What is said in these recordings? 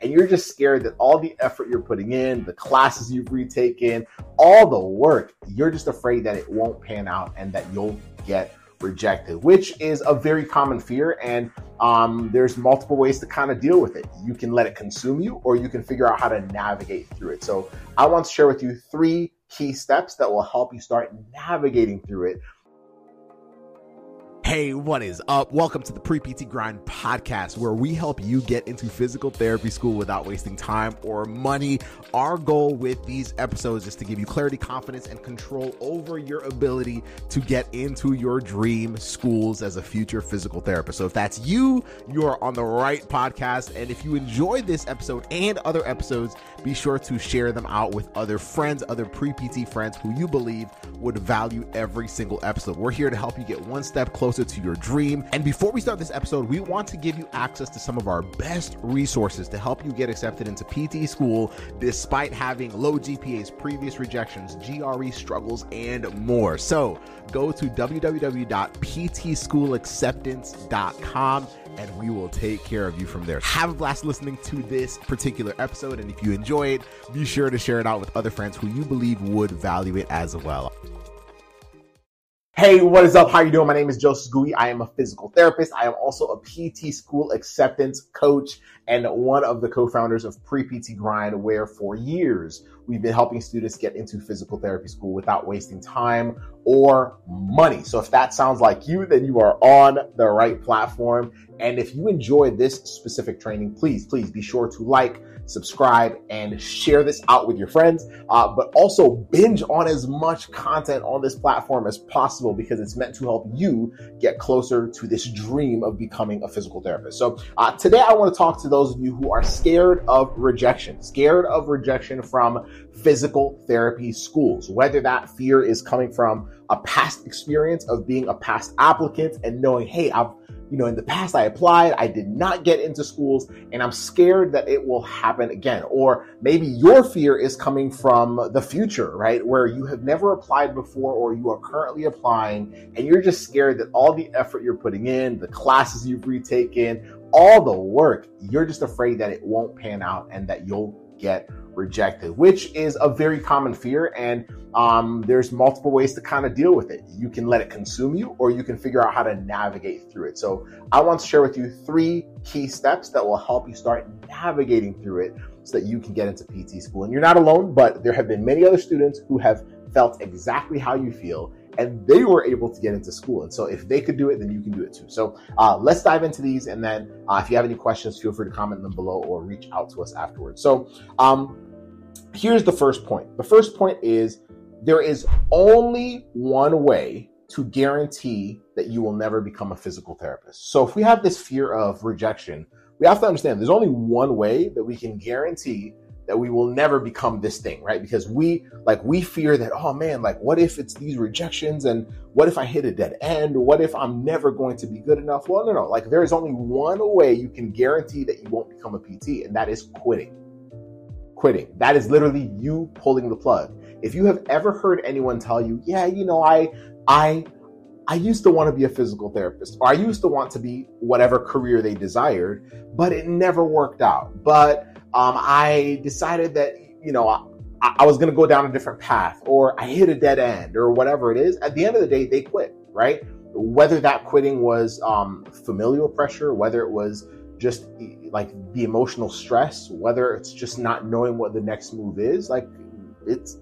and you're just scared that all the effort you're putting in, the classes you've retaken, all the work, you're just afraid that it won't pan out and that you'll get rejected, which is a very common fear. And um, there's multiple ways to kind of deal with it. You can let it consume you, or you can figure out how to navigate through it. So I want to share with you three key steps that will help you start navigating through it Hey, what is up? Welcome to the Pre PT Grind podcast, where we help you get into physical therapy school without wasting time or money. Our goal with these episodes is to give you clarity, confidence, and control over your ability to get into your dream schools as a future physical therapist. So, if that's you, you are on the right podcast. And if you enjoyed this episode and other episodes, be sure to share them out with other friends, other pre PT friends who you believe would value every single episode. We're here to help you get one step closer closer to your dream. And before we start this episode, we want to give you access to some of our best resources to help you get accepted into PT school despite having low GPAs, previous rejections, GRE struggles, and more. So go to www.ptschoolacceptance.com and we will take care of you from there. Have a blast listening to this particular episode. And if you enjoy it, be sure to share it out with other friends who you believe would value it as well. Hey, what is up? How you doing? My name is Joseph Gui. I am a physical therapist. I am also a PT school acceptance coach and one of the co-founders of Pre-PT Grind, where for years we've been helping students get into physical therapy school without wasting time or money. So if that sounds like you, then you are on the right platform. And if you enjoy this specific training, please, please be sure to like, subscribe, and share this out with your friends. Uh, but also binge on as much content on this platform as possible because it's meant to help you get closer to this dream of becoming a physical therapist. So uh, today I want to talk to those of you who are scared of rejection, scared of rejection from physical therapy schools, whether that fear is coming from a past experience of being a past applicant and knowing, hey, I've you know, in the past I applied, I did not get into schools, and I'm scared that it will happen again. Or maybe your fear is coming from the future, right? Where you have never applied before or you are currently applying, and you're just scared that all the effort you're putting in, the classes you've retaken, all the work, you're just afraid that it won't pan out and that you'll get rejected, which is a very common fear. And um, there's multiple ways to kind of deal with it. You can let it consume you, or you can figure out how to navigate through it. So I want to share with you three key steps that will help you start navigating through it so that you can get into PT school. And you're not alone, but there have been many other students who have felt exactly how you feel and they were able to get into school. And so if they could do it, then you can do it too. So uh, let's dive into these. And then uh, if you have any questions, feel free to comment them below or reach out to us afterwards. So um, here's the first point. The first point is there is only one way to guarantee that you will never become a physical therapist. So if we have this fear of rejection, we have to understand there's only one way that we can guarantee that we will never become this thing, right? Because we like we fear that, oh man, like what if it's these rejections and what if I hit a dead end? What if I'm never going to be good enough? Well, no, no. Like there is only one way you can guarantee that you won't become a PT, and that is quitting quitting. That is literally you pulling the plug. If you have ever heard anyone tell you, yeah, you know, I, I, I used to want to be a physical therapist, or I used to want to be whatever career they desired, but it never worked out. But um, I decided that, you know, I, I was going to go down a different path, or I hit a dead end, or whatever it is. At the end of the day, they quit, right? Whether that quitting was um, familial pressure, whether it was just like the emotional stress, whether it's just not knowing what the next move is, like it's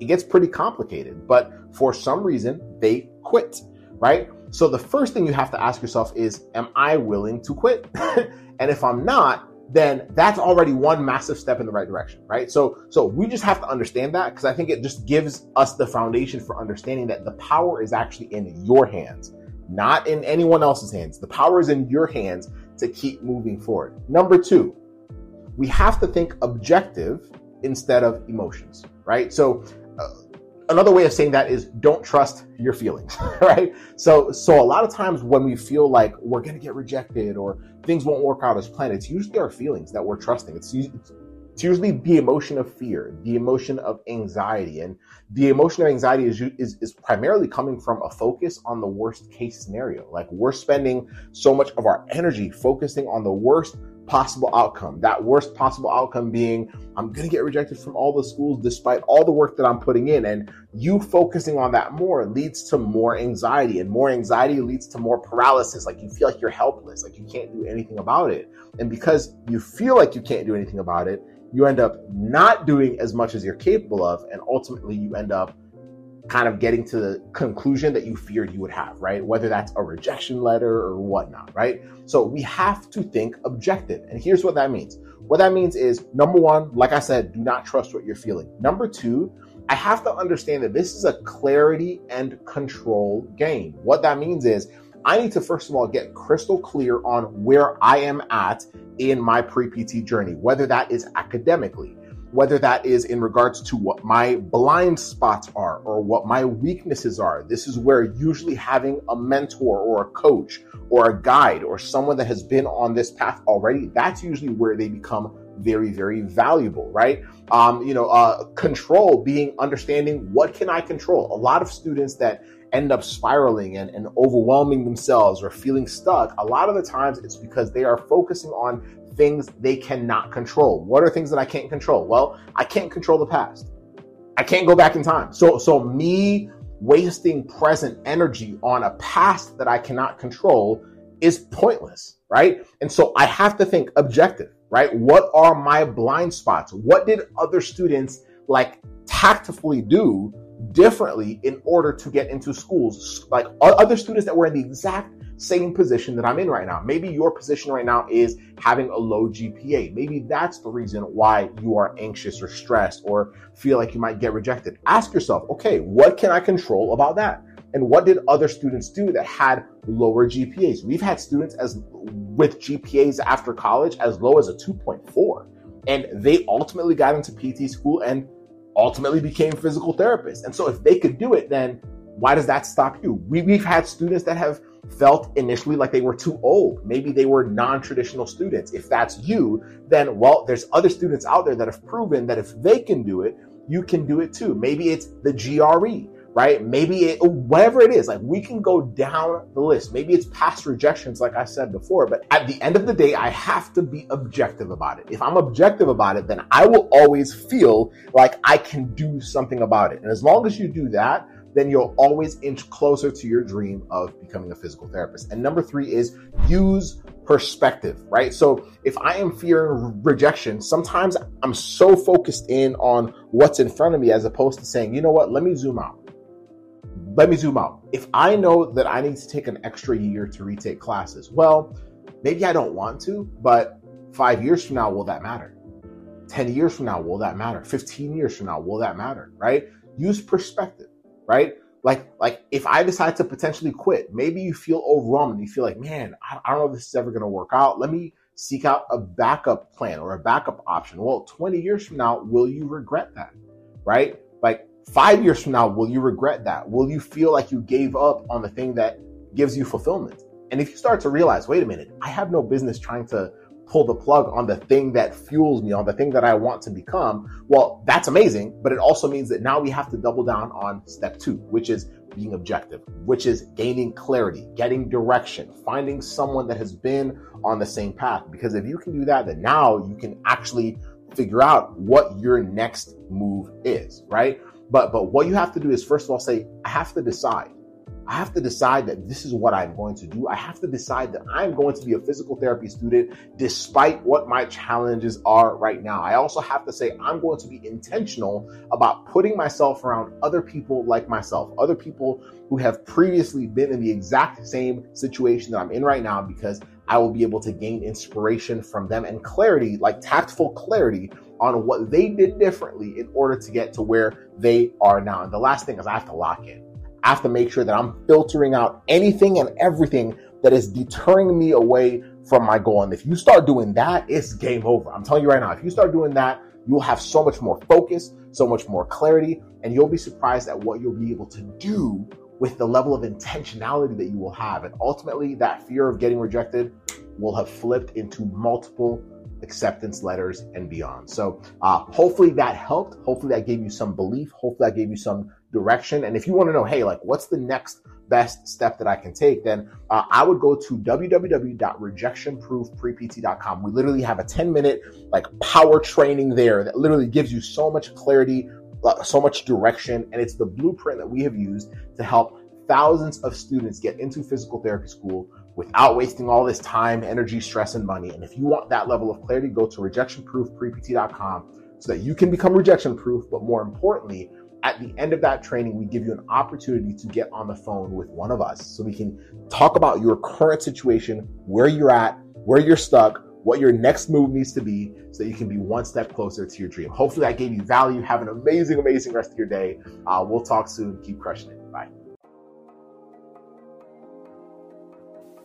it gets pretty complicated. But for some reason, they quit, right? So the first thing you have to ask yourself is, am I willing to quit? and if I'm not, then that's already one massive step in the right direction, right? So, so we just have to understand that because I think it just gives us the foundation for understanding that the power is actually in your hands, not in anyone else's hands. The power is in your hands to keep moving forward. Number two, we have to think objective instead of emotions, right? So, uh, another way of saying that is don't trust your feelings, right? So, so a lot of times when we feel like we're going to get rejected or things won't work out as planned, it's usually our feelings that we're trusting. It's, it's it's usually the emotion of fear, the emotion of anxiety. And the emotion of anxiety is, is, is primarily coming from a focus on the worst case scenario. Like we're spending so much of our energy focusing on the worst possible outcome. That worst possible outcome being, I'm going to get rejected from all the schools despite all the work that I'm putting in. And you focusing on that more leads to more anxiety, and more anxiety leads to more paralysis. Like you feel like you're helpless, like you can't do anything about it. And because you feel like you can't do anything about it, you end up not doing as much as you're capable of. And ultimately, you end up kind of getting to the conclusion that you feared you would have, right? Whether that's a rejection letter or whatnot, right? So we have to think objective. And here's what that means. What that means is number one, like I said, do not trust what you're feeling. Number two, I have to understand that this is a clarity and control game. What that means is I need to first of all get crystal clear on where I am at in my pre PT journey, whether that is academically, whether that is in regards to what my blind spots are or what my weaknesses are. This is where usually having a mentor or a coach or a guide or someone that has been on this path already, that's usually where they become very, very valuable, right? Um, you know, uh, control being understanding what can I control. A lot of students that end up spiraling and, and overwhelming themselves or feeling stuck, a lot of the times it's because they are focusing on things they cannot control. What are things that I can't control? Well, I can't control the past. I can't go back in time. So, so me wasting present energy on a past that I cannot control is pointless, right? And so I have to think objective, right? What are my blind spots? What did other students like tactfully do differently in order to get into schools? Like other students that were in the exact same position that I'm in right now. Maybe your position right now is having a low GPA. Maybe that's the reason why you are anxious or stressed or feel like you might get rejected. Ask yourself, okay, what can I control about that? And what did other students do that had lower GPAs? We've had students as with GPAs after college as low as a 2.4 and they ultimately got into PT school and ultimately became physical therapists. And so if they could do it, then why does that stop you? We, we've had students that have felt initially like they were too old. Maybe they were non traditional students. If that's you, then, well, there's other students out there that have proven that if they can do it, you can do it too. Maybe it's the GRE, right? Maybe it, whatever it is, like we can go down the list. Maybe it's past rejections, like I said before, but at the end of the day, I have to be objective about it. If I'm objective about it, then I will always feel like I can do something about it. And as long as you do that, then you'll always inch closer to your dream of becoming a physical therapist. And number three is use perspective, right? So if I am fearing rejection, sometimes I'm so focused in on what's in front of me as opposed to saying, you know what, let me zoom out. Let me zoom out. If I know that I need to take an extra year to retake classes, well, maybe I don't want to, but five years from now, will that matter? 10 years from now, will that matter? 15 years from now, will that matter? Right? Use perspective right? Like, like if I decide to potentially quit, maybe you feel overwhelmed and you feel like, man, I, I don't know if this is ever going to work out. Let me seek out a backup plan or a backup option. Well, 20 years from now, will you regret that? Right? Like five years from now, will you regret that? Will you feel like you gave up on the thing that gives you fulfillment? And if you start to realize, wait a minute, I have no business trying to pull the plug on the thing that fuels me, on the thing that I want to become, well, that's amazing. But it also means that now we have to double down on step two, which is being objective, which is gaining clarity, getting direction, finding someone that has been on the same path. Because if you can do that, then now you can actually figure out what your next move is, right? But but what you have to do is first of all say, I have to decide. I have to decide that this is what I'm going to do. I have to decide that I'm going to be a physical therapy student despite what my challenges are right now. I also have to say I'm going to be intentional about putting myself around other people like myself, other people who have previously been in the exact same situation that I'm in right now because I will be able to gain inspiration from them and clarity, like tactful clarity on what they did differently in order to get to where they are now. And the last thing is I have to lock in. I have to make sure that I'm filtering out anything and everything that is deterring me away from my goal. And if you start doing that, it's game over. I'm telling you right now, if you start doing that, you'll have so much more focus, so much more clarity, and you'll be surprised at what you'll be able to do with the level of intentionality that you will have. And ultimately, that fear of getting rejected will have flipped into multiple acceptance letters and beyond. So, uh, hopefully that helped. Hopefully that gave you some belief. Hopefully that gave you some direction. And if you want to know, hey, like what's the next best step that I can take, then uh, I would go to www.rejectionproofprept.com. We literally have a 10 minute like power training there that literally gives you so much clarity, uh, so much direction. And it's the blueprint that we have used to help thousands of students get into physical therapy school without wasting all this time, energy, stress, and money. And if you want that level of clarity, go to rejectionproofprept.com so that you can become rejection proof. But more importantly, at the end of that training, we give you an opportunity to get on the phone with one of us so we can talk about your current situation, where you're at, where you're stuck, what your next move needs to be so that you can be one step closer to your dream. Hopefully, that gave you value. Have an amazing, amazing rest of your day. Uh, we'll talk soon. Keep crushing it. Bye.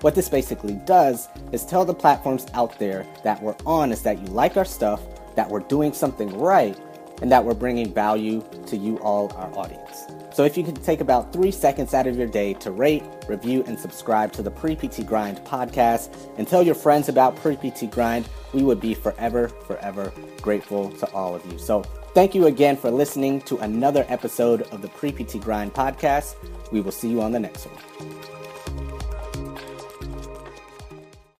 What this basically does is tell the platforms out there that we're on is that you like our stuff, that we're doing something right, and that we're bringing value to you all, our audience. So if you could take about three seconds out of your day to rate, review, and subscribe to the Pre PT Grind podcast and tell your friends about Pre PT Grind, we would be forever, forever grateful to all of you. So thank you again for listening to another episode of the Pre PT Grind podcast. We will see you on the next one.